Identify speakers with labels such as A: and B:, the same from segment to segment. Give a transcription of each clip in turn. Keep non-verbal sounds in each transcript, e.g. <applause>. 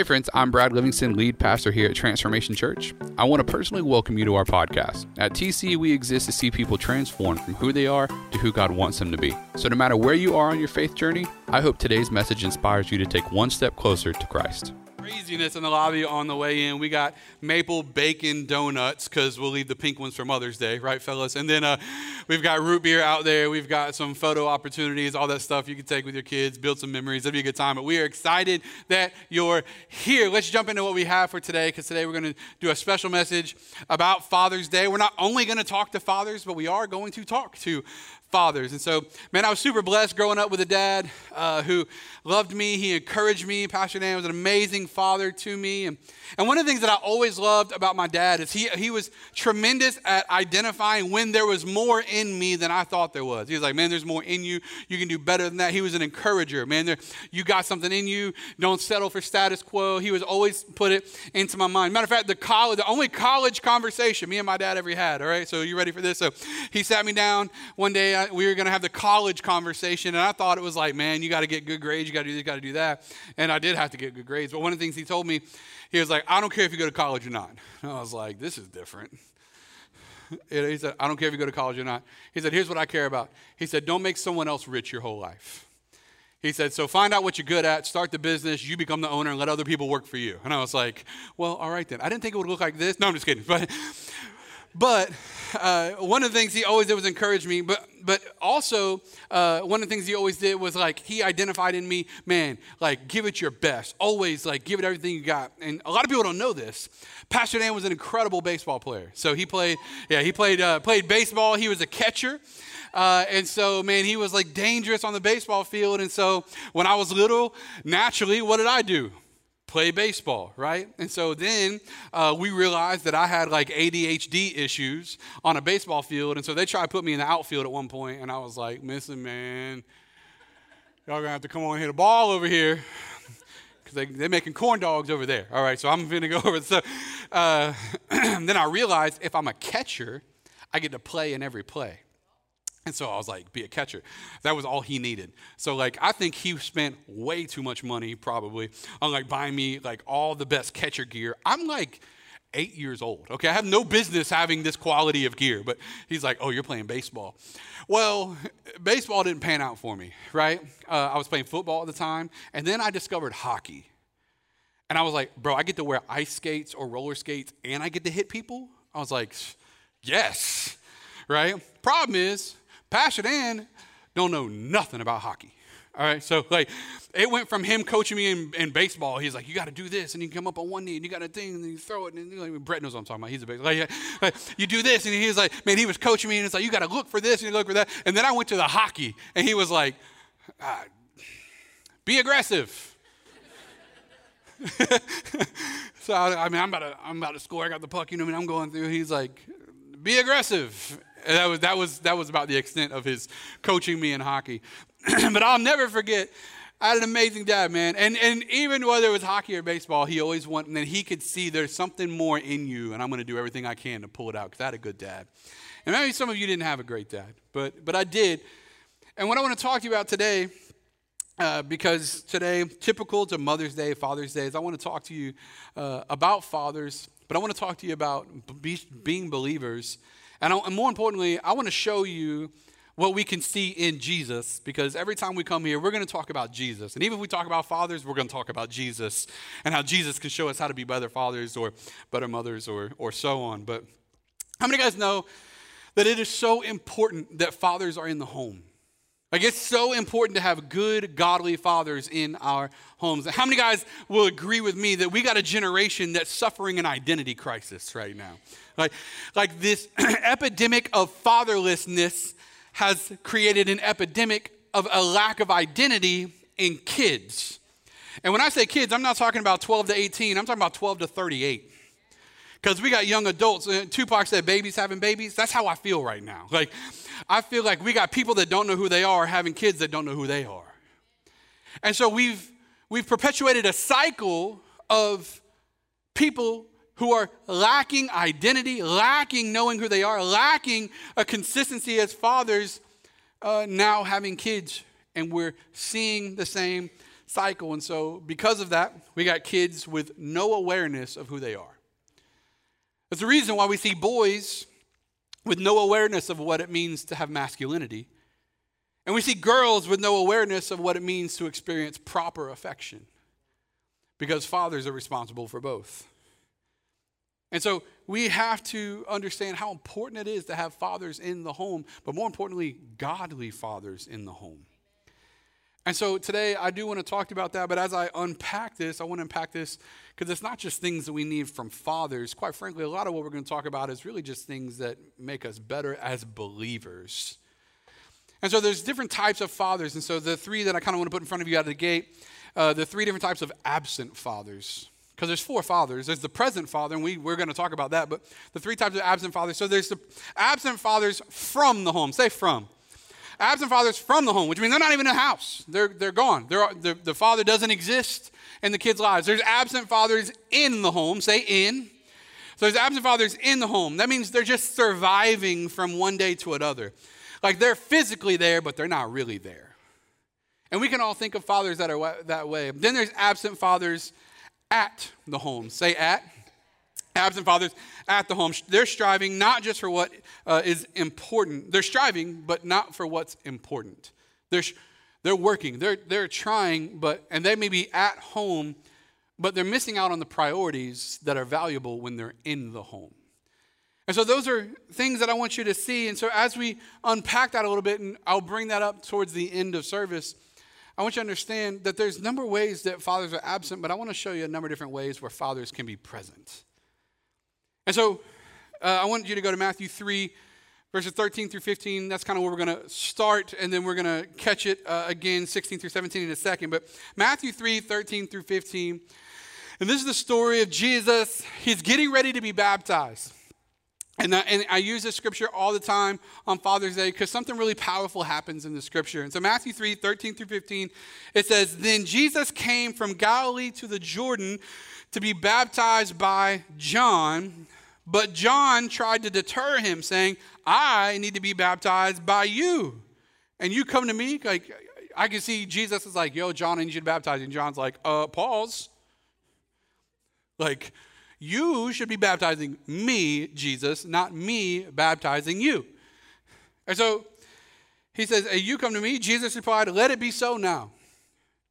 A: Hey, friends, I'm Brad Livingston, lead pastor here at Transformation Church. I want to personally welcome you to our podcast. At TC, we exist to see people transformed from who they are to who God wants them to be. So, no matter where you are on your faith journey, I hope today's message inspires you to take one step closer to Christ
B: craziness in the lobby on the way in. We got maple bacon donuts because we'll leave the pink ones for Mother's Day, right, fellas? And then uh, we've got root beer out there. We've got some photo opportunities, all that stuff you can take with your kids, build some memories. It'll be a good time. But we are excited that you're here. Let's jump into what we have for today because today we're going to do a special message about Father's Day. We're not only going to talk to fathers, but we are going to talk to fathers. And so, man, I was super blessed growing up with a dad uh, who loved me. He encouraged me. Pastor Dan was an amazing father to me. And, and one of the things that I always loved about my dad is he, he was tremendous at identifying when there was more in me than I thought there was. He was like, man, there's more in you. You can do better than that. He was an encourager. Man, there, you got something in you. Don't settle for status quo. He was always put it into my mind. Matter of fact, the college, the only college conversation me and my dad ever had, all right? So you ready for this? So he sat me down one day we were going to have the college conversation, and I thought it was like, man, you got to get good grades, you got to do this, got to do that. And I did have to get good grades. But one of the things he told me, he was like, I don't care if you go to college or not. And I was like, this is different. He said, I don't care if you go to college or not. He said, here's what I care about. He said, don't make someone else rich your whole life. He said, so find out what you're good at, start the business, you become the owner, and let other people work for you. And I was like, well, all right then. I didn't think it would look like this. No, I'm just kidding. But, but uh, one of the things he always did was encourage me, but but also uh, one of the things he always did was like he identified in me, man, like give it your best. Always like give it everything you got. And a lot of people don't know this. Pastor Dan was an incredible baseball player. So he played, yeah, he played uh, played baseball. He was a catcher. Uh, and so, man, he was like dangerous on the baseball field. And so, when I was little, naturally, what did I do? Play baseball, right? And so then uh, we realized that I had like ADHD issues on a baseball field. And so they tried to put me in the outfield at one point, and I was like, missing, man. Y'all gonna have to come on and hit a ball over here. <laughs> Because they, they're making corn dogs over there. All right, so I'm gonna go <laughs> over. So uh, <clears throat> then I realized if I'm a catcher, I get to play in every play. And so I was like, be a catcher. That was all he needed. So like I think he spent way too much money probably on like buying me like all the best catcher gear. I'm like eight years old. Okay, I have no business having this quality of gear, but he's like, oh, you're playing baseball. Well, baseball didn't pan out for me, right? Uh, I was playing football at the time, and then I discovered hockey. And I was like, bro, I get to wear ice skates or roller skates and I get to hit people? I was like, yes, right? Problem is, Pastor Dan don't know nothing about hockey. All right, so like it went from him coaching me in, in baseball. He's like, you got to do this, and you come up on one knee, and you got a thing, and you throw it, and like, Brett knows what I'm talking about. He's a big like, you do this, and he's like, man, he was coaching me, and it's like you got to look for this and you look for that. And then I went to the hockey, and he was like, ah, be aggressive. <laughs> so I, I, mean, I'm about to I'm about to score. I got the puck. You know, I mean, I'm going through. He's like, be aggressive. That was, that, was, that was about the extent of his coaching me in hockey. <clears throat> but I'll never forget, I had an amazing dad, man. And, and even whether it was hockey or baseball, he always wanted, and he could see there's something more in you, and I'm going to do everything I can to pull it out because I had a good dad. And maybe some of you didn't have a great dad, but, but I did. And what I want to talk to you about today, uh, because today, typical to Mother's Day, Father's Day, is I want to talk to you uh, about fathers, but I want to talk to you about be, being believers and, I, and more importantly, I want to show you what we can see in Jesus because every time we come here, we're going to talk about Jesus. And even if we talk about fathers, we're going to talk about Jesus and how Jesus can show us how to be better fathers or better mothers or, or so on. But how many of guys know that it is so important that fathers are in the home? Like it's so important to have good, godly fathers in our homes. How many guys will agree with me that we got a generation that's suffering an identity crisis right now? Like, like this <clears throat> epidemic of fatherlessness has created an epidemic of a lack of identity in kids. And when I say kids, I'm not talking about 12 to 18, I'm talking about 12 to 38 because we got young adults. Uh, Tupac said babies having babies. That's how I feel right now. Like, I feel like we got people that don't know who they are having kids that don't know who they are. And so we've, we've perpetuated a cycle of people who are lacking identity, lacking knowing who they are, lacking a consistency as fathers, uh, now having kids. And we're seeing the same cycle. And so, because of that, we got kids with no awareness of who they are. That's the reason why we see boys with no awareness of what it means to have masculinity. And we see girls with no awareness of what it means to experience proper affection because fathers are responsible for both. And so we have to understand how important it is to have fathers in the home, but more importantly, godly fathers in the home. And so today I do want to talk about that, but as I unpack this, I want to unpack this because it's not just things that we need from fathers. Quite frankly, a lot of what we're going to talk about is really just things that make us better as believers. And so there's different types of fathers. And so the three that I kind of want to put in front of you out of the gate, uh, the three different types of absent fathers. Because there's four fathers. There's the present father, and we, we're going to talk about that, but the three types of absent fathers. So there's the absent fathers from the home. Say from absent fathers from the home, which means they're not even in the house. They're, they're gone. They're, the, the father doesn't exist in the kids' lives. There's absent fathers in the home. Say in. So there's absent fathers in the home. That means they're just surviving from one day to another. Like they're physically there, but they're not really there. And we can all think of fathers that are that way. Then there's absent fathers at the home. Say at absent fathers at the home. They're striving not just for what uh, is important. They're striving, but not for what's important. They're, they're working. They're, they're trying, but and they may be at home, but they're missing out on the priorities that are valuable when they're in the home. And so those are things that I want you to see. And so as we unpack that a little bit, and I'll bring that up towards the end of service, I want you to understand that there's a number of ways that fathers are absent, but I want to show you a number of different ways where fathers can be present. And so uh, I want you to go to Matthew 3, verses 13 through 15. That's kind of where we're going to start, and then we're going to catch it uh, again, 16 through 17 in a second. But Matthew 3, 13 through 15. And this is the story of Jesus. He's getting ready to be baptized. And, and I use this scripture all the time on Father's Day because something really powerful happens in the scripture. And so, Matthew 3 13 through 15, it says, Then Jesus came from Galilee to the Jordan to be baptized by John. But John tried to deter him, saying, I need to be baptized by you. And you come to me? Like, I can see Jesus is like, Yo, John, I need you to baptize. And John's like, Uh, pause. Like, you should be baptizing me, Jesus, not me baptizing you. And so he says, hey, You come to me. Jesus replied, Let it be so now.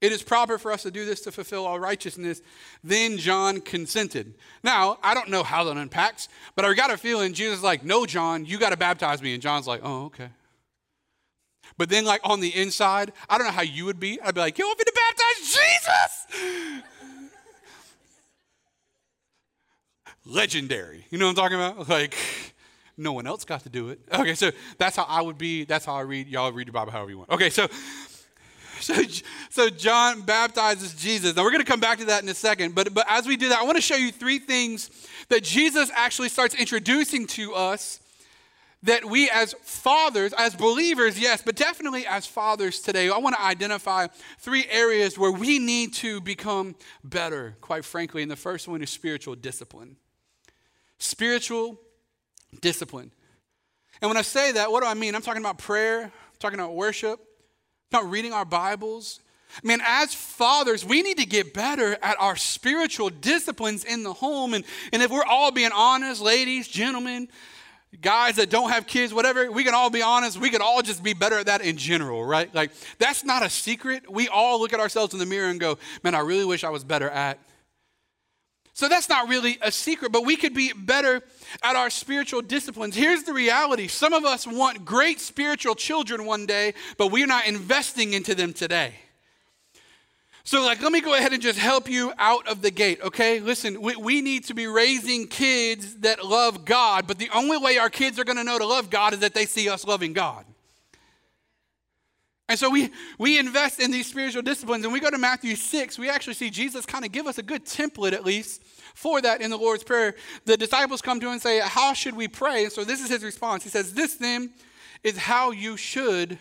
B: It is proper for us to do this to fulfill all righteousness. Then John consented. Now, I don't know how that unpacks, but I got a feeling Jesus is like, No, John, you got to baptize me. And John's like, Oh, okay. But then, like on the inside, I don't know how you would be. I'd be like, You want me to baptize Jesus? <laughs> Legendary. You know what I'm talking about? Like, no one else got to do it. Okay, so that's how I would be. That's how I read. Y'all read your Bible however you want. Okay, so <laughs> so, so John baptizes Jesus. Now we're going to come back to that in a second. But, but as we do that, I want to show you three things that Jesus actually starts introducing to us that we as fathers, as believers, yes, but definitely as fathers today, I want to identify three areas where we need to become better, quite frankly. And the first one is spiritual discipline. Spiritual discipline. And when I say that, what do I mean? I'm talking about prayer, I'm talking about worship, not reading our Bibles. I mean, as fathers, we need to get better at our spiritual disciplines in the home. And, and if we're all being honest, ladies, gentlemen, guys that don't have kids, whatever, we can all be honest. We could all just be better at that in general, right? Like, that's not a secret. We all look at ourselves in the mirror and go, man, I really wish I was better at so that's not really a secret, but we could be better at our spiritual disciplines. Here's the reality some of us want great spiritual children one day, but we're not investing into them today. So, like, let me go ahead and just help you out of the gate, okay? Listen, we, we need to be raising kids that love God, but the only way our kids are gonna know to love God is that they see us loving God. And so we, we invest in these spiritual disciplines. And we go to Matthew 6, we actually see Jesus kind of give us a good template, at least, for that in the Lord's Prayer. The disciples come to him and say, How should we pray? And so this is his response. He says, This then is how you should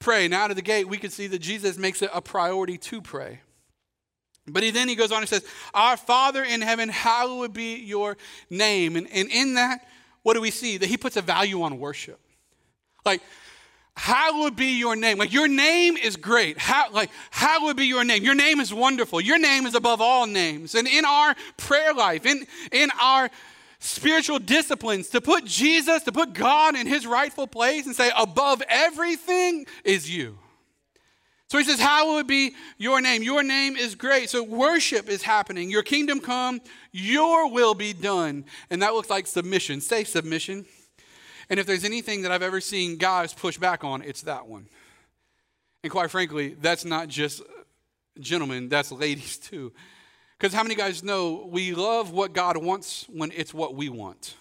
B: pray. Now, out of the gate, we can see that Jesus makes it a priority to pray. But he, then he goes on and says, Our Father in heaven, hallowed be your name. And, and in that, what do we see? That he puts a value on worship. Like, hallowed be your name. Like your name is great. How, like hallowed be your name. Your name is wonderful. Your name is above all names. And in our prayer life, in, in our spiritual disciplines, to put Jesus, to put God in his rightful place and say, above everything is you. So he says, Hallowed be your name. Your name is great. So worship is happening. Your kingdom come, your will be done. And that looks like submission. Say submission. And if there's anything that I've ever seen guys push back on, it's that one. And quite frankly, that's not just gentlemen, that's ladies <laughs> too. Because how many guys know we love what God wants when it's what we want?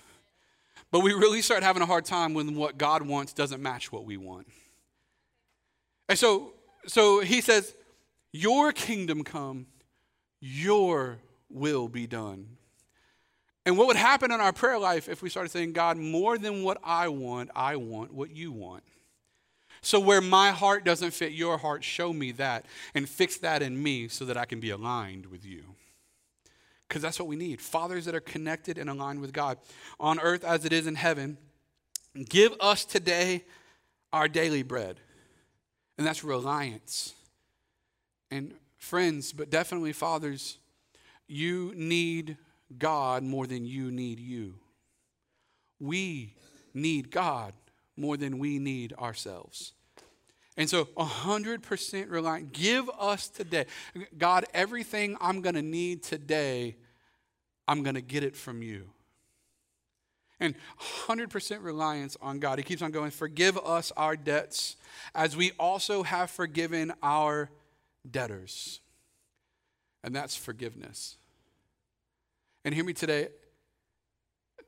B: But we really start having a hard time when what God wants doesn't match what we want. And so so he says, Your kingdom come, your will be done. And what would happen in our prayer life if we started saying, God, more than what I want, I want what you want? So, where my heart doesn't fit your heart, show me that and fix that in me so that I can be aligned with you. Because that's what we need fathers that are connected and aligned with God on earth as it is in heaven. Give us today our daily bread and that's reliance. And friends, but definitely fathers, you need God more than you need you. We need God more than we need ourselves. And so 100% reliant. Give us today. God, everything I'm going to need today, I'm going to get it from you. And 100% reliance on God. He keeps on going, forgive us our debts as we also have forgiven our debtors. And that's forgiveness. And hear me today,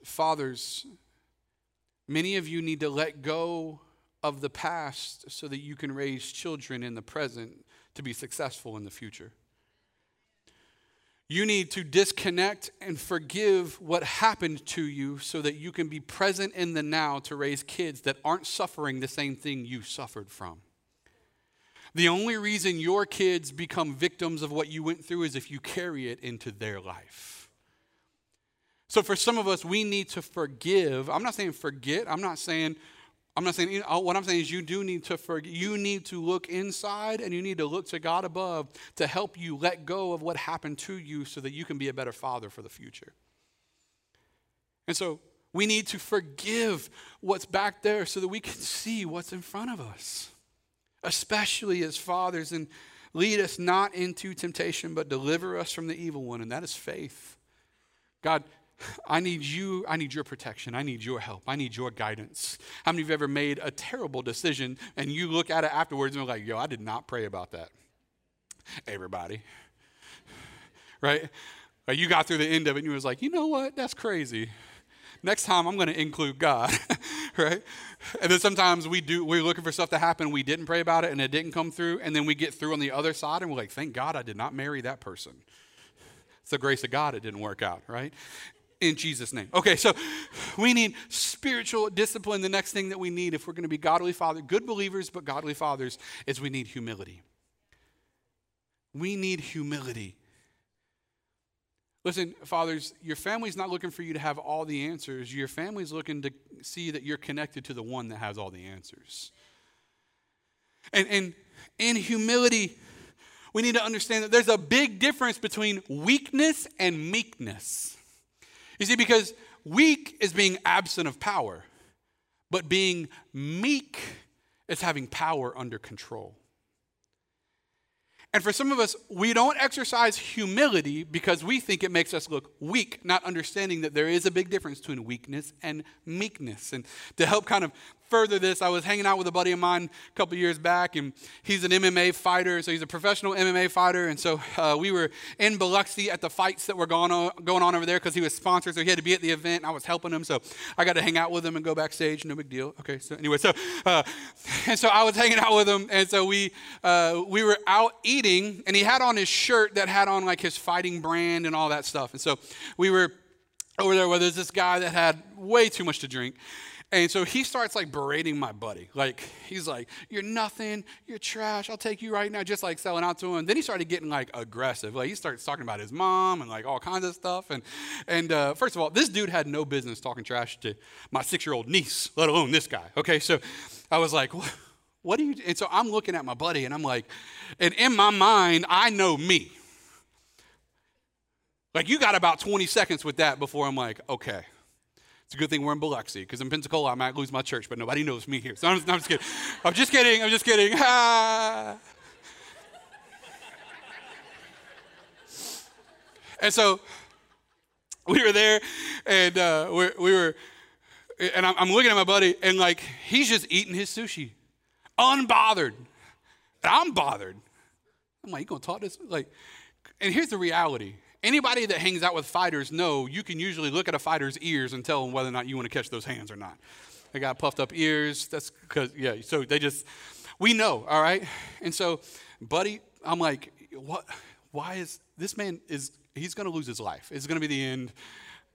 B: fathers, many of you need to let go of the past so that you can raise children in the present to be successful in the future. You need to disconnect and forgive what happened to you so that you can be present in the now to raise kids that aren't suffering the same thing you suffered from. The only reason your kids become victims of what you went through is if you carry it into their life. So, for some of us, we need to forgive. I'm not saying forget, I'm not saying I'm not saying, what I'm saying is you do need to forget, you need to look inside and you need to look to God above to help you let go of what happened to you so that you can be a better father for the future. And so we need to forgive what's back there so that we can see what's in front of us, especially as fathers, and lead us not into temptation, but deliver us from the evil one, and that is faith. God, I need you, I need your protection, I need your help, I need your guidance. How many of you have ever made a terrible decision and you look at it afterwards and you are like, yo, I did not pray about that? Everybody. Right? You got through the end of it and you was like, you know what? That's crazy. Next time I'm going to include God, <laughs> right? And then sometimes we do, we're looking for stuff to happen, we didn't pray about it and it didn't come through, and then we get through on the other side and we're like, thank God I did not marry that person. It's the grace of God it didn't work out, right? In Jesus' name. Okay, so we need spiritual discipline. The next thing that we need if we're going to be godly fathers, good believers, but godly fathers, is we need humility. We need humility. Listen, fathers, your family's not looking for you to have all the answers. Your family's looking to see that you're connected to the one that has all the answers. And, and in humility, we need to understand that there's a big difference between weakness and meekness. You see, because weak is being absent of power, but being meek is having power under control. And for some of us, we don't exercise humility because we think it makes us look weak, not understanding that there is a big difference between weakness and meekness. And to help kind of further this, I was hanging out with a buddy of mine a couple years back, and he's an MMA fighter. So he's a professional MMA fighter. And so uh, we were in Biloxi at the fights that were going on, going on over there because he was sponsored. So he had to be at the event. I was helping him. So I got to hang out with him and go backstage. No big deal. Okay. So anyway, so, uh, <laughs> and so I was hanging out with him. And so we, uh, we were out eating, and he had on his shirt that had on like his fighting brand and all that stuff. And so we were over there where there's this guy that had way too much to drink. And so he starts like berating my buddy. Like, he's like, You're nothing. You're trash. I'll take you right now. Just like selling out to him. Then he started getting like aggressive. Like, he starts talking about his mom and like all kinds of stuff. And, and uh, first of all, this dude had no business talking trash to my six year old niece, let alone this guy. Okay, so I was like, what do you, and so I'm looking at my buddy and I'm like, and in my mind, I know me. Like, you got about 20 seconds with that before I'm like, okay. It's a good thing we're in Biloxi because in Pensacola I might lose my church, but nobody knows me here. So I'm just, I'm just kidding. I'm just kidding. I'm just kidding. Ah. and so we were there, and uh, we, we were, and I'm, I'm looking at my buddy, and like he's just eating his sushi, unbothered. And I'm bothered. I'm like, you gonna talk this? Like, and here's the reality. Anybody that hangs out with fighters know you can usually look at a fighter's ears and tell them whether or not you want to catch those hands or not. They got puffed up ears. That's because, yeah, so they just, we know, all right? And so, buddy, I'm like, what? Why is this man is, he's to lose his life. It's to be the end.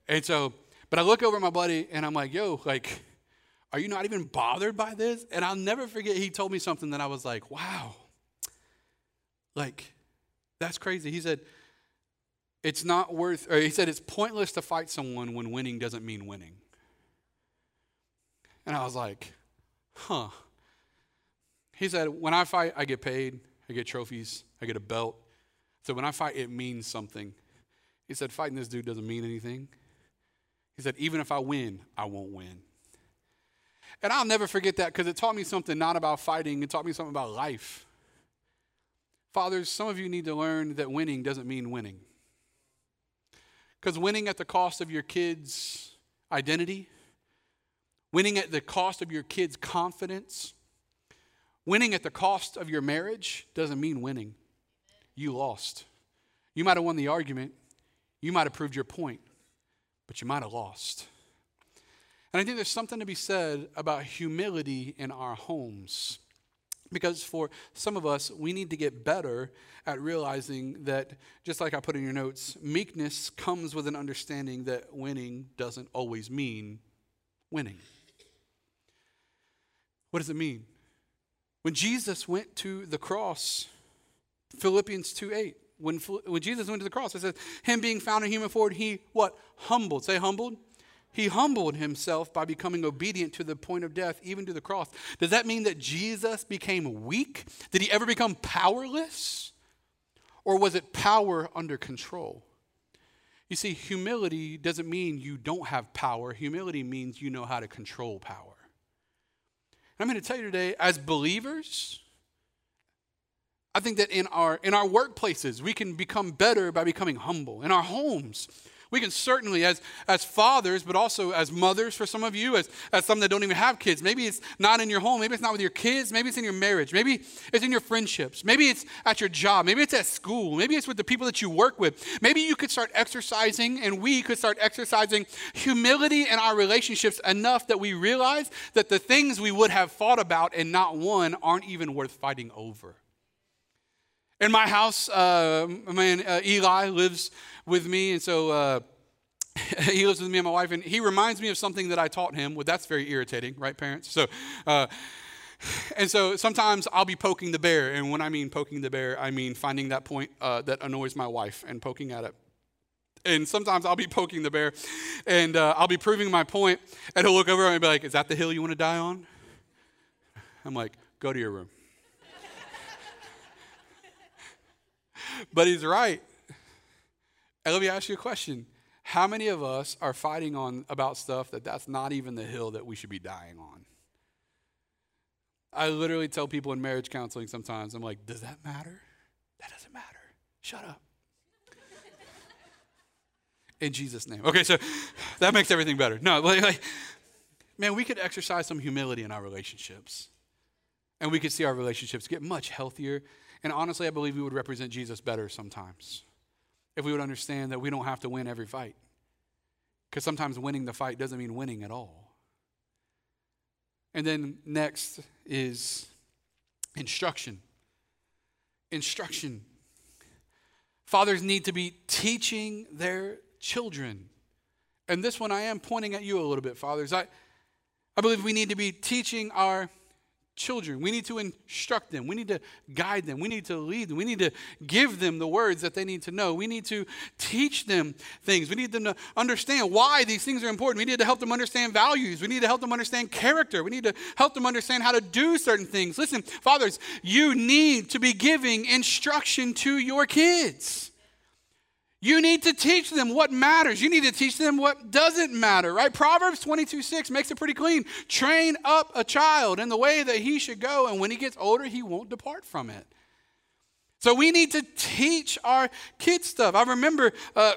B: And so, but I look over my buddy and I'm like, yo, like, are you not even bothered by this? And I'll never forget, he told me something that I was like, wow, like, that's crazy. He said, it's not worth, or he said, it's pointless to fight someone when winning doesn't mean winning. And I was like, huh. He said, when I fight, I get paid, I get trophies, I get a belt. So when I fight, it means something. He said, fighting this dude doesn't mean anything. He said, even if I win, I won't win. And I'll never forget that because it taught me something not about fighting, it taught me something about life. Fathers, some of you need to learn that winning doesn't mean winning. Because winning at the cost of your kids' identity, winning at the cost of your kids' confidence, winning at the cost of your marriage doesn't mean winning. You lost. You might have won the argument, you might have proved your point, but you might have lost. And I think there's something to be said about humility in our homes. Because for some of us, we need to get better at realizing that, just like I put in your notes, meekness comes with an understanding that winning doesn't always mean winning. What does it mean? When Jesus went to the cross, Philippians 2 8, when, when Jesus went to the cross, it says, Him being found in human form, He what? Humbled. Say humbled he humbled himself by becoming obedient to the point of death, even to the cross. Does that mean that Jesus became weak? Did he ever become powerless? Or was it power under control? You see, humility doesn't mean you don't have power, humility means you know how to control power. And I'm going to tell you today, as believers, I think that in our in our workplaces we can become better by becoming humble. In our homes, we can certainly, as, as fathers, but also as mothers for some of you, as, as some that don't even have kids, maybe it's not in your home, maybe it's not with your kids, maybe it's in your marriage, maybe it's in your friendships, maybe it's at your job, maybe it's at school, maybe it's with the people that you work with. Maybe you could start exercising, and we could start exercising humility in our relationships enough that we realize that the things we would have fought about and not won aren't even worth fighting over. In my house, uh, man, uh, Eli lives with me, and so uh, <laughs> he lives with me and my wife, and he reminds me of something that I taught him. Well, that's very irritating, right, parents? So, uh, <sighs> and so sometimes I'll be poking the bear, and when I mean poking the bear, I mean finding that point uh, that annoys my wife and poking at it. And sometimes I'll be <laughs> poking the bear, and uh, I'll be proving my point, and he'll look over and be like, "Is that the hill you want to die on?" I'm like, "Go to your room." But he's right. And let me ask you a question. How many of us are fighting on about stuff that that's not even the hill that we should be dying on? I literally tell people in marriage counseling sometimes, I'm like, does that matter? That doesn't matter. Shut up. <laughs> in Jesus' name. Okay, so that makes everything better. No, like, like, man, we could exercise some humility in our relationships. And we could see our relationships get much healthier and honestly, I believe we would represent Jesus better sometimes if we would understand that we don't have to win every fight. Because sometimes winning the fight doesn't mean winning at all. And then next is instruction. Instruction. Fathers need to be teaching their children. And this one I am pointing at you a little bit, fathers. I, I believe we need to be teaching our children. We need to instruct them. We need to guide them. We need to lead them. We need to give them the words that they need to know. We need to teach them things. We need them to understand why these things are important. We need to help them understand values. We need to help them understand character. We need to help them understand how to do certain things. Listen, fathers, you need to be giving instruction to your kids. You need to teach them what matters. You need to teach them what doesn't matter, right? Proverbs 22 6 makes it pretty clean. Train up a child in the way that he should go, and when he gets older, he won't depart from it. So we need to teach our kids stuff. I remember uh,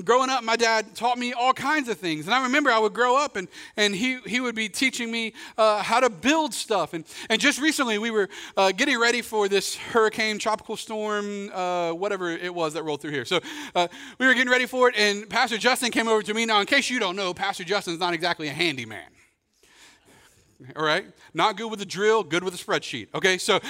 B: growing up, my dad taught me all kinds of things. And I remember I would grow up and, and he, he would be teaching me uh, how to build stuff. And, and just recently, we were uh, getting ready for this hurricane, tropical storm, uh, whatever it was that rolled through here. So uh, we were getting ready for it, and Pastor Justin came over to me. Now, in case you don't know, Pastor Justin's not exactly a handyman. All right? Not good with a drill, good with a spreadsheet. Okay? So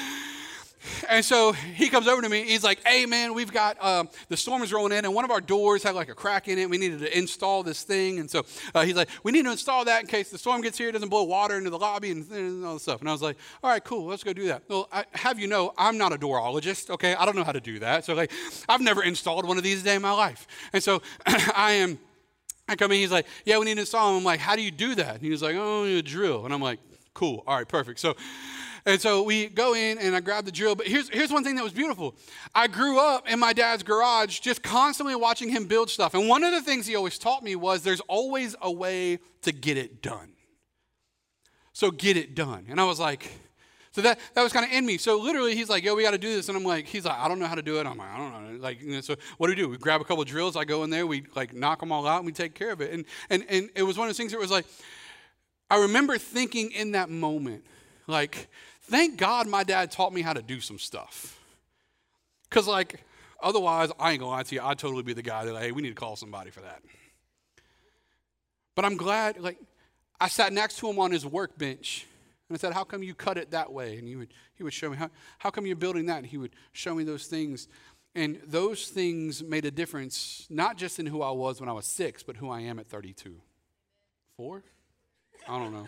B: and so he comes over to me. He's like, "Hey, man, we've got um, the storm is rolling in, and one of our doors had like a crack in it. We needed to install this thing, and so uh, he's like, we need to install that in case the storm gets here, it doesn't blow water into the lobby and, and all this stuff." And I was like, "All right, cool, let's go do that." Well, I, have you know, I'm not a doorologist. Okay, I don't know how to do that. So like, I've never installed one of these a day in my life, and so <clears throat> I am. I come in. He's like, "Yeah, we need to install them." I'm like, "How do you do that?" And he was like, "Oh, you drill." And I'm like, "Cool, all right, perfect." So and so we go in and I grab the drill. But here's, here's one thing that was beautiful. I grew up in my dad's garage just constantly watching him build stuff. And one of the things he always taught me was there's always a way to get it done. So get it done. And I was like, so that, that was kind of in me. So literally, he's like, yo, we got to do this. And I'm like, he's like, I don't know how to do it. I'm like, I don't know. Like, you know, so what do we do? We grab a couple drills. I go in there. We like knock them all out and we take care of it. And, and, and it was one of those things that was like, I remember thinking in that moment, like, Thank God my dad taught me how to do some stuff. Because, like, otherwise, I ain't gonna lie to you, I'd totally be the guy that, like, hey, we need to call somebody for that. But I'm glad, like, I sat next to him on his workbench and I said, How come you cut it that way? And he would, he would show me, how, how come you're building that? And he would show me those things. And those things made a difference, not just in who I was when I was six, but who I am at 32. Four? I don't know.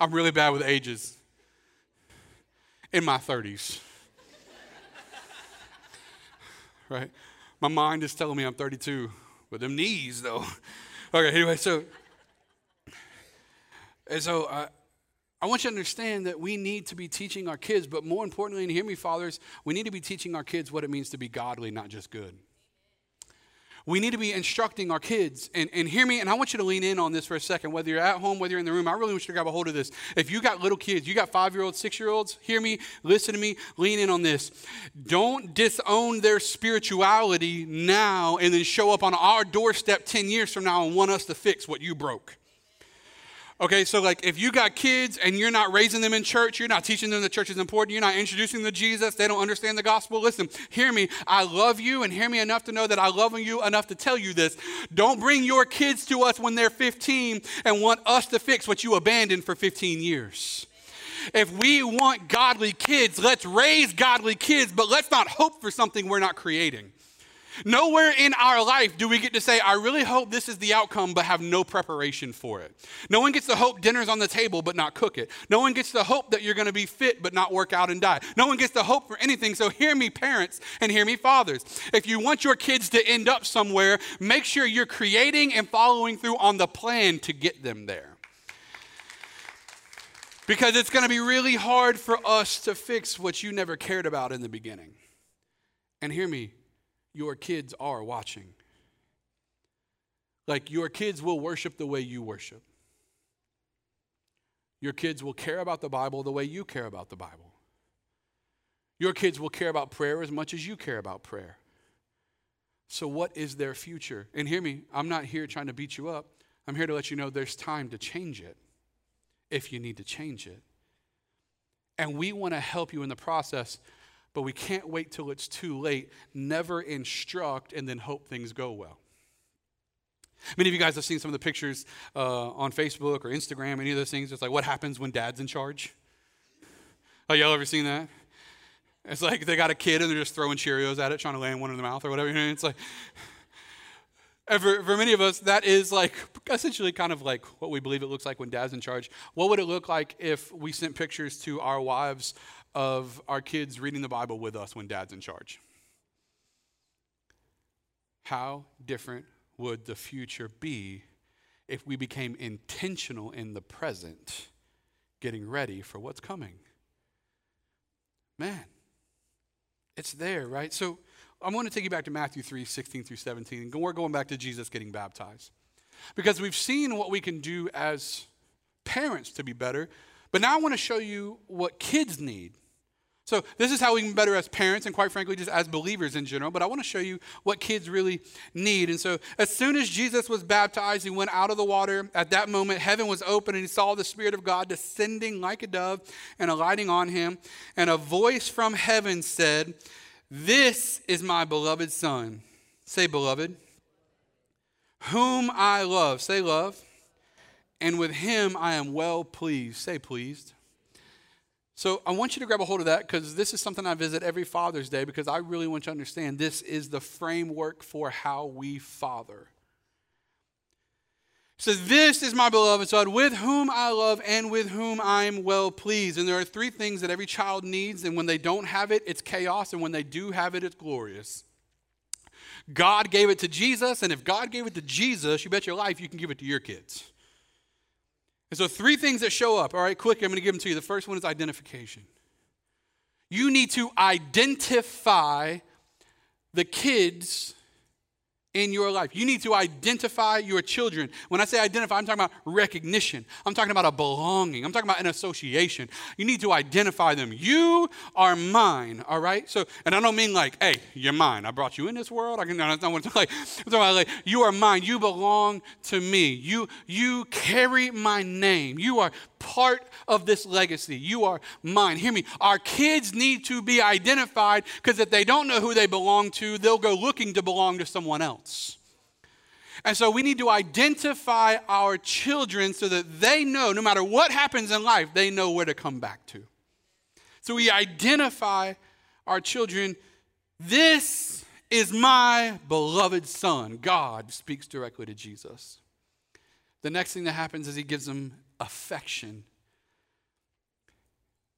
B: I'm really bad with ages in my 30s. <laughs> right? My mind is telling me I'm 32 with them knees, though. <laughs> okay, anyway, so, and so uh, I want you to understand that we need to be teaching our kids, but more importantly, and hear me, fathers, we need to be teaching our kids what it means to be godly, not just good we need to be instructing our kids. And, and hear me, and I want you to lean in on this for a second, whether you're at home, whether you're in the room. I really want you to grab a hold of this. If you got little kids, you got five year olds, six year olds, hear me, listen to me, lean in on this. Don't disown their spirituality now and then show up on our doorstep 10 years from now and want us to fix what you broke. Okay, so like if you got kids and you're not raising them in church, you're not teaching them the church is important, you're not introducing them to Jesus, they don't understand the gospel. Listen, hear me. I love you and hear me enough to know that I love you enough to tell you this. Don't bring your kids to us when they're 15 and want us to fix what you abandoned for 15 years. If we want godly kids, let's raise godly kids, but let's not hope for something we're not creating. Nowhere in our life do we get to say, I really hope this is the outcome, but have no preparation for it. No one gets to hope dinner's on the table, but not cook it. No one gets to hope that you're going to be fit, but not work out and die. No one gets to hope for anything. So hear me, parents, and hear me, fathers. If you want your kids to end up somewhere, make sure you're creating and following through on the plan to get them there. Because it's going to be really hard for us to fix what you never cared about in the beginning. And hear me, your kids are watching. Like your kids will worship the way you worship. Your kids will care about the Bible the way you care about the Bible. Your kids will care about prayer as much as you care about prayer. So, what is their future? And hear me, I'm not here trying to beat you up. I'm here to let you know there's time to change it if you need to change it. And we want to help you in the process but we can't wait till it's too late. Never instruct and then hope things go well. Many of you guys have seen some of the pictures uh, on Facebook or Instagram, any of those things. It's like what happens when dad's in charge. Oh, y'all ever seen that? It's like they got a kid and they're just throwing Cheerios at it, trying to land one in the mouth or whatever. It's like, for, for many of us, that is like essentially kind of like what we believe it looks like when dad's in charge. What would it look like if we sent pictures to our wives of our kids reading the Bible with us when dad's in charge? How different would the future be if we became intentional in the present, getting ready for what's coming? Man, it's there, right? So I want to take you back to Matthew 3 16 through 17. And we're going back to Jesus getting baptized. Because we've seen what we can do as parents to be better, but now I want to show you what kids need. So, this is how we can better as parents and, quite frankly, just as believers in general. But I want to show you what kids really need. And so, as soon as Jesus was baptized, he went out of the water. At that moment, heaven was open, and he saw the Spirit of God descending like a dove and alighting on him. And a voice from heaven said, this is my beloved Son. Say, beloved. Whom I love. Say, love. And with him I am well pleased. Say, pleased. So I want you to grab a hold of that because this is something I visit every Father's Day because I really want you to understand this is the framework for how we father says, This is my beloved Son, with whom I love and with whom I'm well pleased. And there are three things that every child needs, and when they don't have it, it's chaos, and when they do have it, it's glorious. God gave it to Jesus, and if God gave it to Jesus, you bet your life you can give it to your kids. And so, three things that show up. All right, quick, I'm going to give them to you. The first one is identification. You need to identify the kids in your life. You need to identify your children. When I say identify, I'm talking about recognition. I'm talking about a belonging. I'm talking about an association. You need to identify them. You are mine, all right? So, and I don't mean like, hey, you're mine. I brought you in this world. I can, I don't want to <laughs> like, I'm talking about like, you are mine. You belong to me. You, you carry my name. You are part of this legacy. You are mine. Hear me. Our kids need to be identified because if they don't know who they belong to, they'll go looking to belong to someone else. And so we need to identify our children so that they know, no matter what happens in life, they know where to come back to. So we identify our children. This is my beloved son. God speaks directly to Jesus. The next thing that happens is he gives them affection,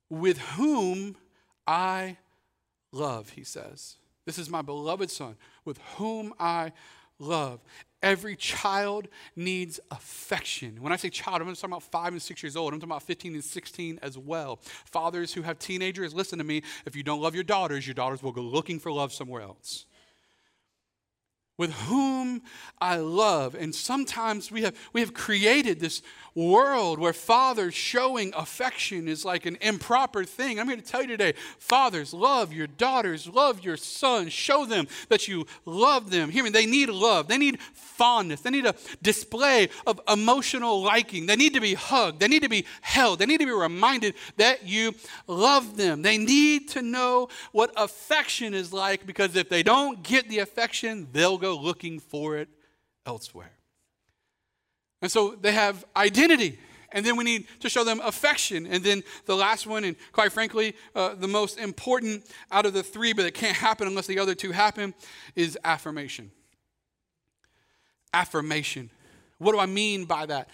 B: with whom I love, he says. This is my beloved son, with whom I love. Every child needs affection. When I say child, I'm not talking about five and six years old. I'm talking about 15 and 16 as well. Fathers who have teenagers, listen to me. If you don't love your daughters, your daughters will go looking for love somewhere else with whom I love. And sometimes we have, we have created this world where fathers showing affection is like an improper thing. I'm here to tell you today fathers, love your daughters, love your sons, show them that you love them. Hear me, they need love, they need fondness, they need a display of emotional liking, they need to be hugged, they need to be held, they need to be reminded that you love them. They need to know what affection is like because if they don't get the affection, they'll go looking for it elsewhere. And so they have identity. And then we need to show them affection. And then the last one, and quite frankly, uh, the most important out of the three, but it can't happen unless the other two happen, is affirmation. Affirmation. What do I mean by that?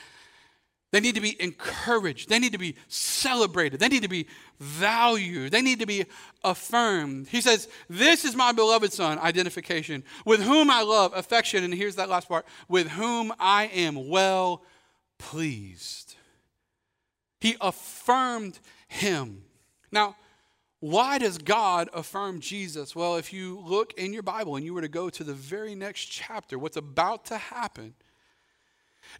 B: They need to be encouraged. They need to be celebrated. They need to be valued. They need to be affirmed. He says, This is my beloved son, identification, with whom I love, affection. And here's that last part with whom I am well pleased. He affirmed him. Now, why does God affirm Jesus? Well, if you look in your Bible and you were to go to the very next chapter, what's about to happen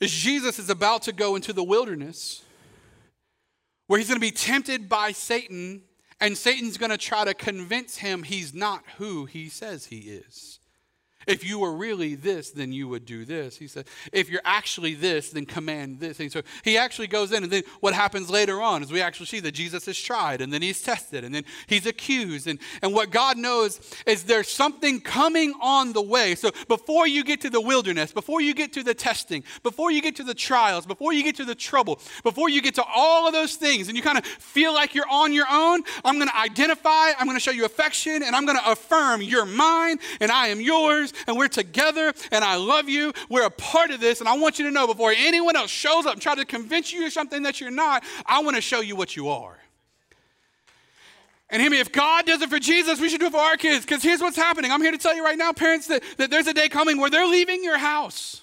B: is Jesus is about to go into the wilderness where he's going to be tempted by Satan, and Satan's going to try to convince him he's not who he says he is. If you were really this, then you would do this. He said, if you're actually this, then command this. And so he actually goes in, and then what happens later on is we actually see that Jesus is tried, and then he's tested, and then he's accused. And, and what God knows is there's something coming on the way. So before you get to the wilderness, before you get to the testing, before you get to the trials, before you get to the trouble, before you get to all of those things, and you kind of feel like you're on your own, I'm going to identify, I'm going to show you affection, and I'm going to affirm you're mine, and I am yours, and we're together and I love you. We're a part of this. And I want you to know before anyone else shows up and try to convince you of something that you're not, I want to show you what you are. And hear me, if God does it for Jesus, we should do it for our kids. Because here's what's happening. I'm here to tell you right now, parents, that, that there's a day coming where they're leaving your house.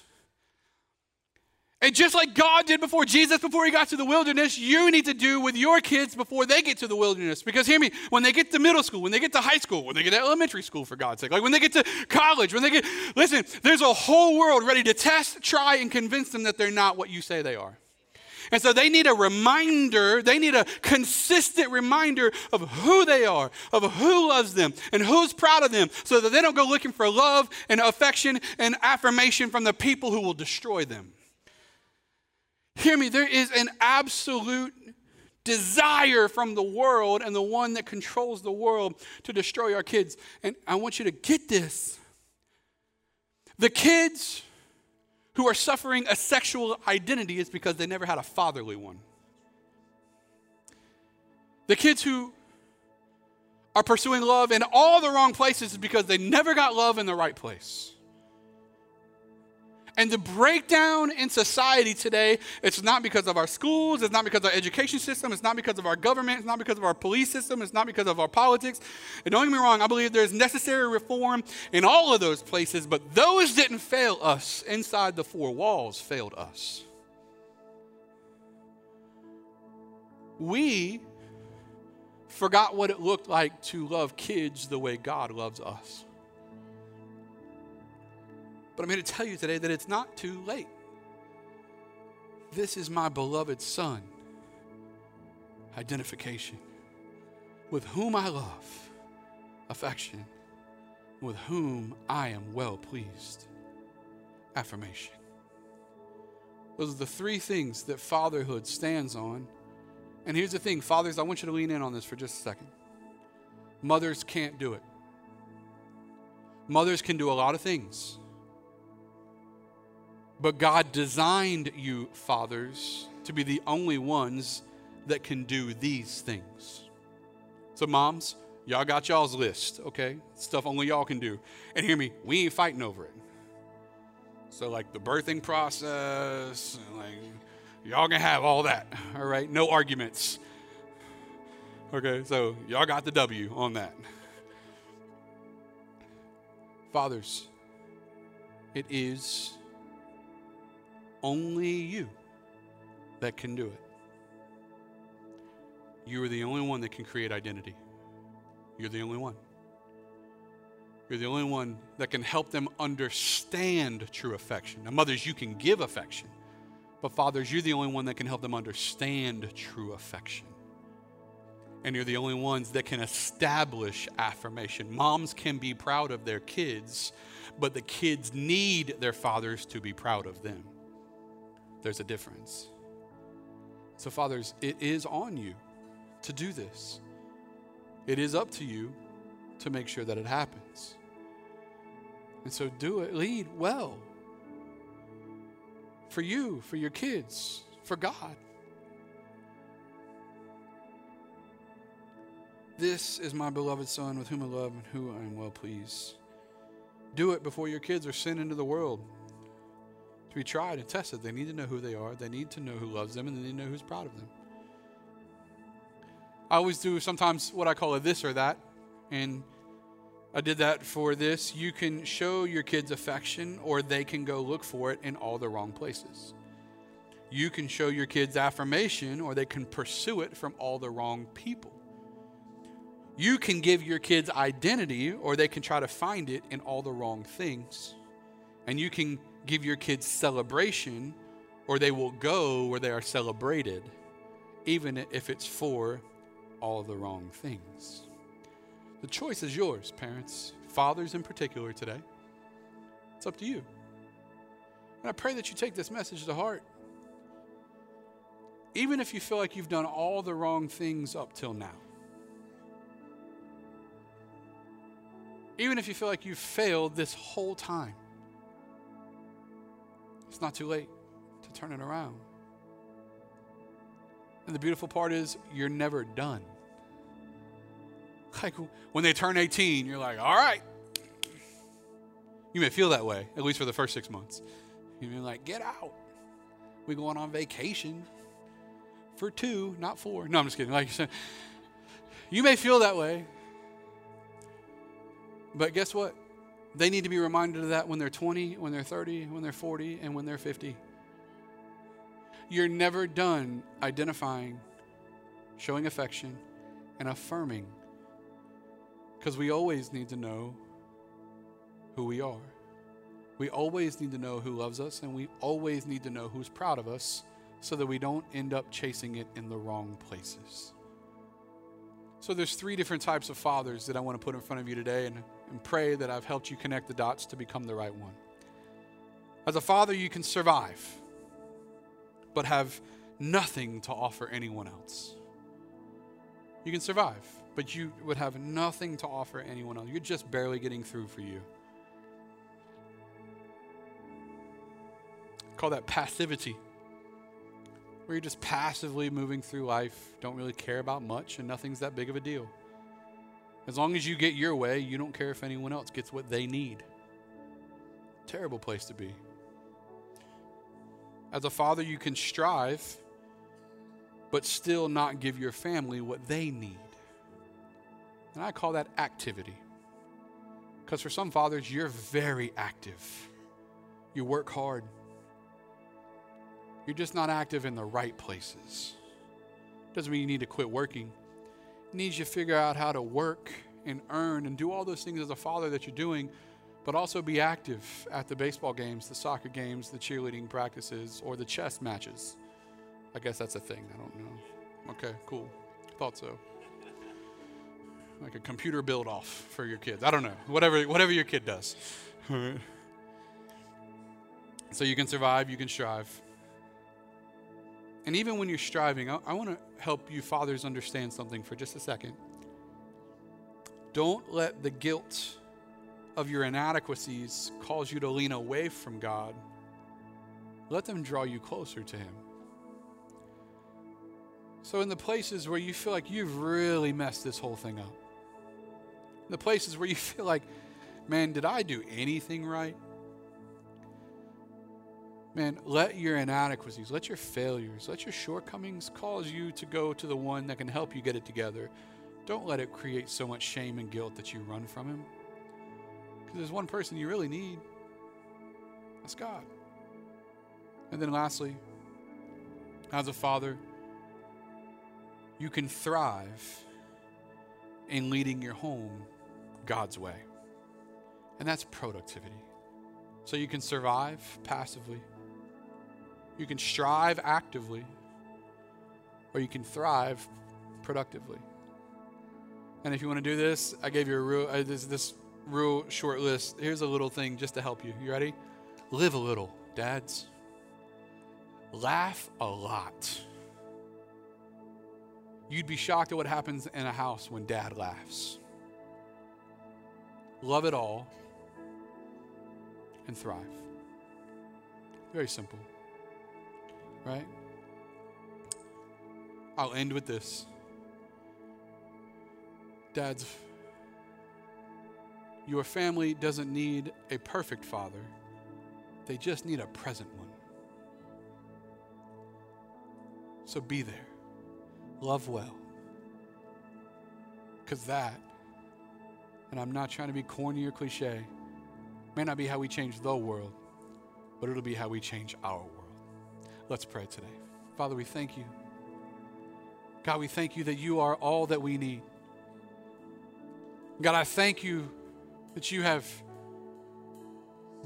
B: And just like God did before Jesus, before he got to the wilderness, you need to do with your kids before they get to the wilderness. Because hear me, when they get to middle school, when they get to high school, when they get to elementary school, for God's sake, like when they get to college, when they get, listen, there's a whole world ready to test, try, and convince them that they're not what you say they are. And so they need a reminder, they need a consistent reminder of who they are, of who loves them, and who's proud of them, so that they don't go looking for love and affection and affirmation from the people who will destroy them. Hear me, there is an absolute desire from the world and the one that controls the world to destroy our kids. And I want you to get this. The kids who are suffering a sexual identity is because they never had a fatherly one. The kids who are pursuing love in all the wrong places is because they never got love in the right place. And the breakdown in society today, it's not because of our schools, it's not because of our education system, it's not because of our government, it's not because of our police system, it's not because of our politics. And don't get me wrong, I believe there's necessary reform in all of those places, but those didn't fail us. Inside the four walls failed us. We forgot what it looked like to love kids the way God loves us. But I'm here to tell you today that it's not too late. This is my beloved Son. Identification. With whom I love, affection. With whom I am well pleased, affirmation. Those are the three things that fatherhood stands on. And here's the thing, fathers, I want you to lean in on this for just a second. Mothers can't do it. Mothers can do a lot of things. But God designed you, fathers, to be the only ones that can do these things. So, moms, y'all got y'all's list, okay? Stuff only y'all can do. And hear me, we ain't fighting over it. So, like the birthing process, like, y'all can have all that, all right? No arguments. Okay, so y'all got the W on that. Fathers, it is only you that can do it. You are the only one that can create identity. You're the only one. You're the only one that can help them understand true affection. Now, mothers, you can give affection, but fathers, you're the only one that can help them understand true affection. And you're the only ones that can establish affirmation. Moms can be proud of their kids, but the kids need their fathers to be proud of them there's a difference. So, fathers, it is on you to do this. It is up to you to make sure that it happens. And so, do it, lead well for you, for your kids, for God. This is my beloved Son with whom I love and who I am well pleased. Do it before your kids are sent into the world to be tried and tested. They need to know who they are, they need to know who loves them, and they need to know who's proud of them. I always do sometimes what I call a this or that, and I did that for this. You can show your kids affection, or they can go look for it in all the wrong places. You can show your kids affirmation, or they can pursue it from all the wrong people. You can give your kids identity, or they can try to find it in all the wrong things. And you can give your kids celebration, or they will go where they are celebrated, even if it's for all the wrong things. The choice is yours, parents, fathers in particular today. It's up to you. And I pray that you take this message to heart. Even if you feel like you've done all the wrong things up till now. Even if you feel like you've failed this whole time. It's not too late to turn it around. And the beautiful part is, you're never done. Like when they turn 18, you're like, all right, You may feel that way, at least for the first six months. You mean like, get out. We're going on vacation for two, not four. No, I'm just kidding. Like you said, you may feel that way. But guess what? They need to be reminded of that when they're 20, when they're 30, when they're 40, and when they're 50. You're never done identifying, showing affection, and affirming. Because we always need to know who we are. We always need to know who loves us, and we always need to know who's proud of us so that we don't end up chasing it in the wrong places. So there's three different types of fathers that I want to put in front of you today and, and pray that I've helped you connect the dots to become the right one. As a father, you can survive, but have nothing to offer anyone else. You can survive, but you would have nothing to offer anyone else. You're just barely getting through for you. Call that passivity, where you're just passively moving through life, don't really care about much, and nothing's that big of a deal. As long as you get your way, you don't care if anyone else gets what they need. Terrible place to be. As a father, you can strive, but still not give your family what they need. And I call that activity. Because for some fathers, you're very active. You work hard. You're just not active in the right places. Doesn't mean you need to quit working. Needs you to figure out how to work and earn and do all those things as a father that you're doing, but also be active at the baseball games, the soccer games, the cheerleading practices, or the chess matches. I guess that's a thing. I don't know. Okay, cool. Thought so. Like a computer build off for your kids. I don't know. Whatever whatever your kid does. <laughs> so you can survive, you can strive. And even when you're striving, I, I want to help you fathers understand something for just a second. Don't let the guilt of your inadequacies cause you to lean away from God. Let them draw you closer to Him. So, in the places where you feel like you've really messed this whole thing up, the places where you feel like, man, did I do anything right? Man, let your inadequacies, let your failures, let your shortcomings cause you to go to the one that can help you get it together. Don't let it create so much shame and guilt that you run from him. Because there's one person you really need that's God. And then lastly, as a father, you can thrive in leading your home God's way. And that's productivity. So you can survive passively you can strive actively, or you can thrive productively. And if you want to do this, I gave you a real uh, this this real short list. Here's a little thing just to help you. You ready? Live a little, dads. Laugh a lot. You'd be shocked at what happens in a house when dad laughs. Love it all and thrive. Very simple right? I'll end with this. Dads, your family doesn't need a perfect father, they just need a present one. So be there, love well. Because that, and I'm not trying to be corny or cliche, may not be how we change the world, but it'll be how we change our world. Let's pray today. Father, we thank you. God, we thank you that you are all that we need. God, I thank you that you have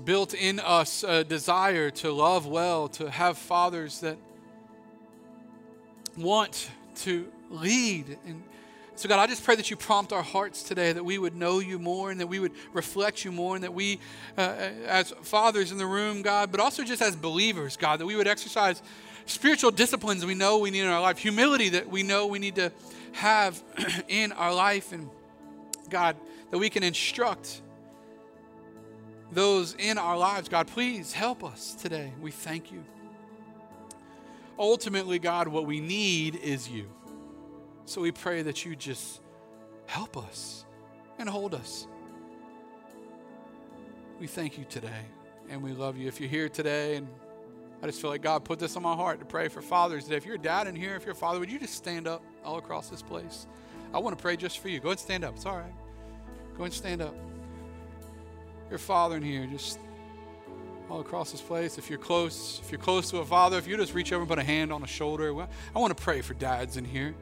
B: built in us a desire to love well, to have fathers that want to lead and so, God, I just pray that you prompt our hearts today, that we would know you more and that we would reflect you more, and that we, uh, uh, as fathers in the room, God, but also just as believers, God, that we would exercise spiritual disciplines we know we need in our life, humility that we know we need to have <clears throat> in our life, and God, that we can instruct those in our lives. God, please help us today. We thank you. Ultimately, God, what we need is you. So we pray that you just help us and hold us. we thank you today and we love you. If you're here today and I just feel like God put this on my heart to pray for fathers today. If you're a dad in here, if you're a father, would you just stand up all across this place? I want to pray just for you. Go ahead and stand up. It's all right. Go and stand up. Your father in here, just all across this place. If you're close, if you're close to a father, if you just reach over and put a hand on a shoulder, I want to pray for dads in here.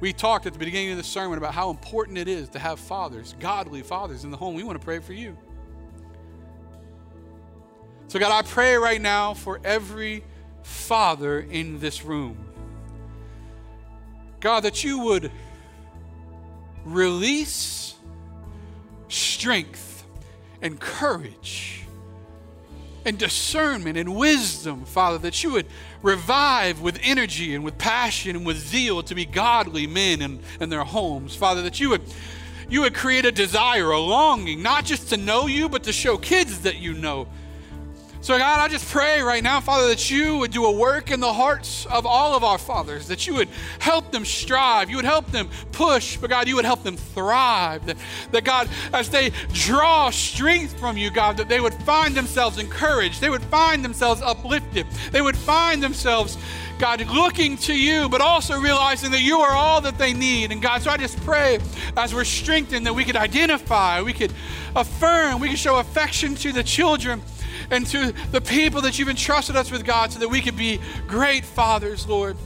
B: We talked at the beginning of the sermon about how important it is to have fathers, godly fathers in the home. We want to pray for you. So, God, I pray right now for every father in this room. God, that you would release strength and courage and discernment and wisdom, Father, that you would revive with energy and with passion and with zeal to be godly men in, in their homes. Father, that you would you would create a desire, a longing, not just to know you, but to show kids that you know so, God, I just pray right now, Father, that you would do a work in the hearts of all of our fathers, that you would help them strive, you would help them push, but God, you would help them thrive. That, that God, as they draw strength from you, God, that they would find themselves encouraged, they would find themselves uplifted, they would find themselves. God, looking to you, but also realizing that you are all that they need. And God, so I just pray as we're strengthened that we could identify, we could affirm, we could show affection to the children and to the people that you've entrusted us with, God, so that we could be great fathers, Lord.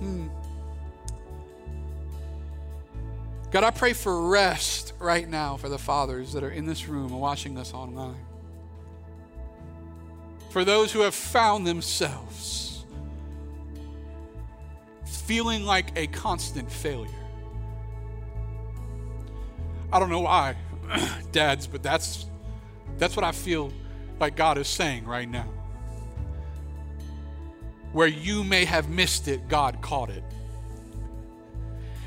B: Hmm. God, I pray for rest right now for the fathers that are in this room and watching us online. For those who have found themselves feeling like a constant failure. I don't know why. <clears throat> dads, but that's that's what I feel like God is saying right now. Where you may have missed it, God caught it.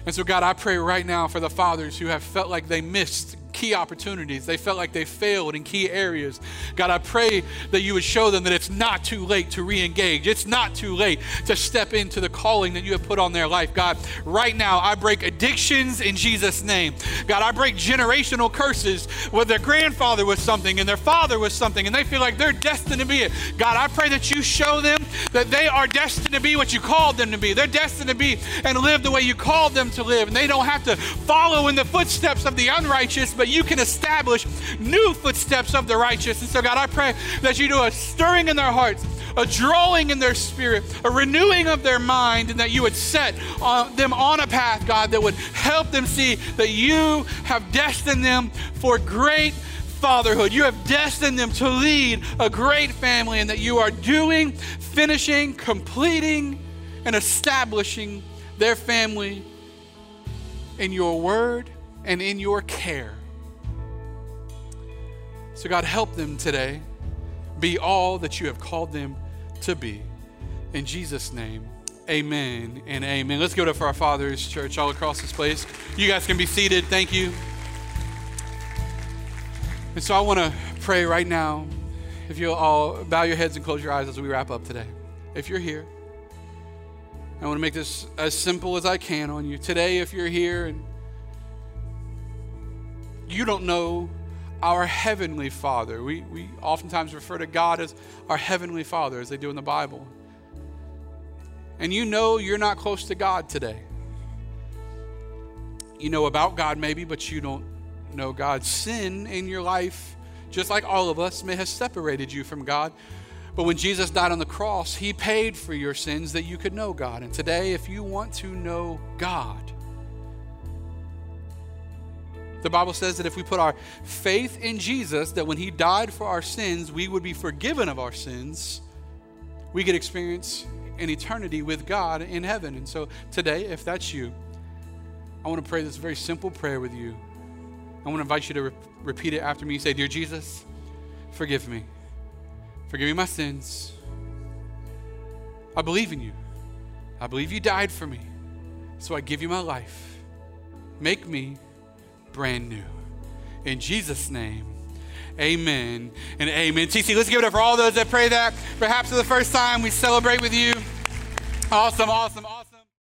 B: And so, God, I pray right now for the fathers who have felt like they missed key opportunities. They felt like they failed in key areas. God, I pray that you would show them that it's not too late to re engage. It's not too late to step into the calling that you have put on their life. God, right now, I break addictions in Jesus' name. God, I break generational curses where their grandfather was something and their father was something and they feel like they're destined to be it. God, I pray that you show them that they are destined to be what you called them to be. They're destined to be and live the way you called them to live. And they don't have to follow in the footsteps of the unrighteous, but you can establish new footsteps of the righteous. And so, God, I pray that you do a stirring in their hearts, a drawing in their spirit, a renewing of their mind, and that you would set uh, them on a path, God, that would help them see that you have destined them for great fatherhood. You have destined them to lead a great family, and that you are doing, finishing, completing, and establishing their family in your word and in your care. So, God, help them today be all that you have called them to be. In Jesus' name, amen and amen. Let's go to our Father's church all across this place. You guys can be seated. Thank you. And so I want to pray right now. If you'll all bow your heads and close your eyes as we wrap up today. If you're here, I want to make this as simple as I can on you. Today, if you're here and you don't know our Heavenly Father. We, we oftentimes refer to God as our Heavenly Father, as they do in the Bible. And you know you're not close to God today. You know about God maybe, but you don't know God. Sin in your life, just like all of us, may have separated you from God. But when Jesus died on the cross, He paid for your sins that you could know God. And today, if you want to know God, the Bible says that if we put our faith in Jesus, that when He died for our sins, we would be forgiven of our sins. We could experience an eternity with God in heaven. And so today, if that's you, I want to pray this very simple prayer with you. I want to invite you to re- repeat it after me. Say, Dear Jesus, forgive me. Forgive me my sins. I believe in you. I believe you died for me. So I give you my life. Make me brand new. In Jesus' name, amen and amen. TC, let's give it up for all those that pray that. Perhaps for the first time, we celebrate with you. Awesome, awesome, awesome.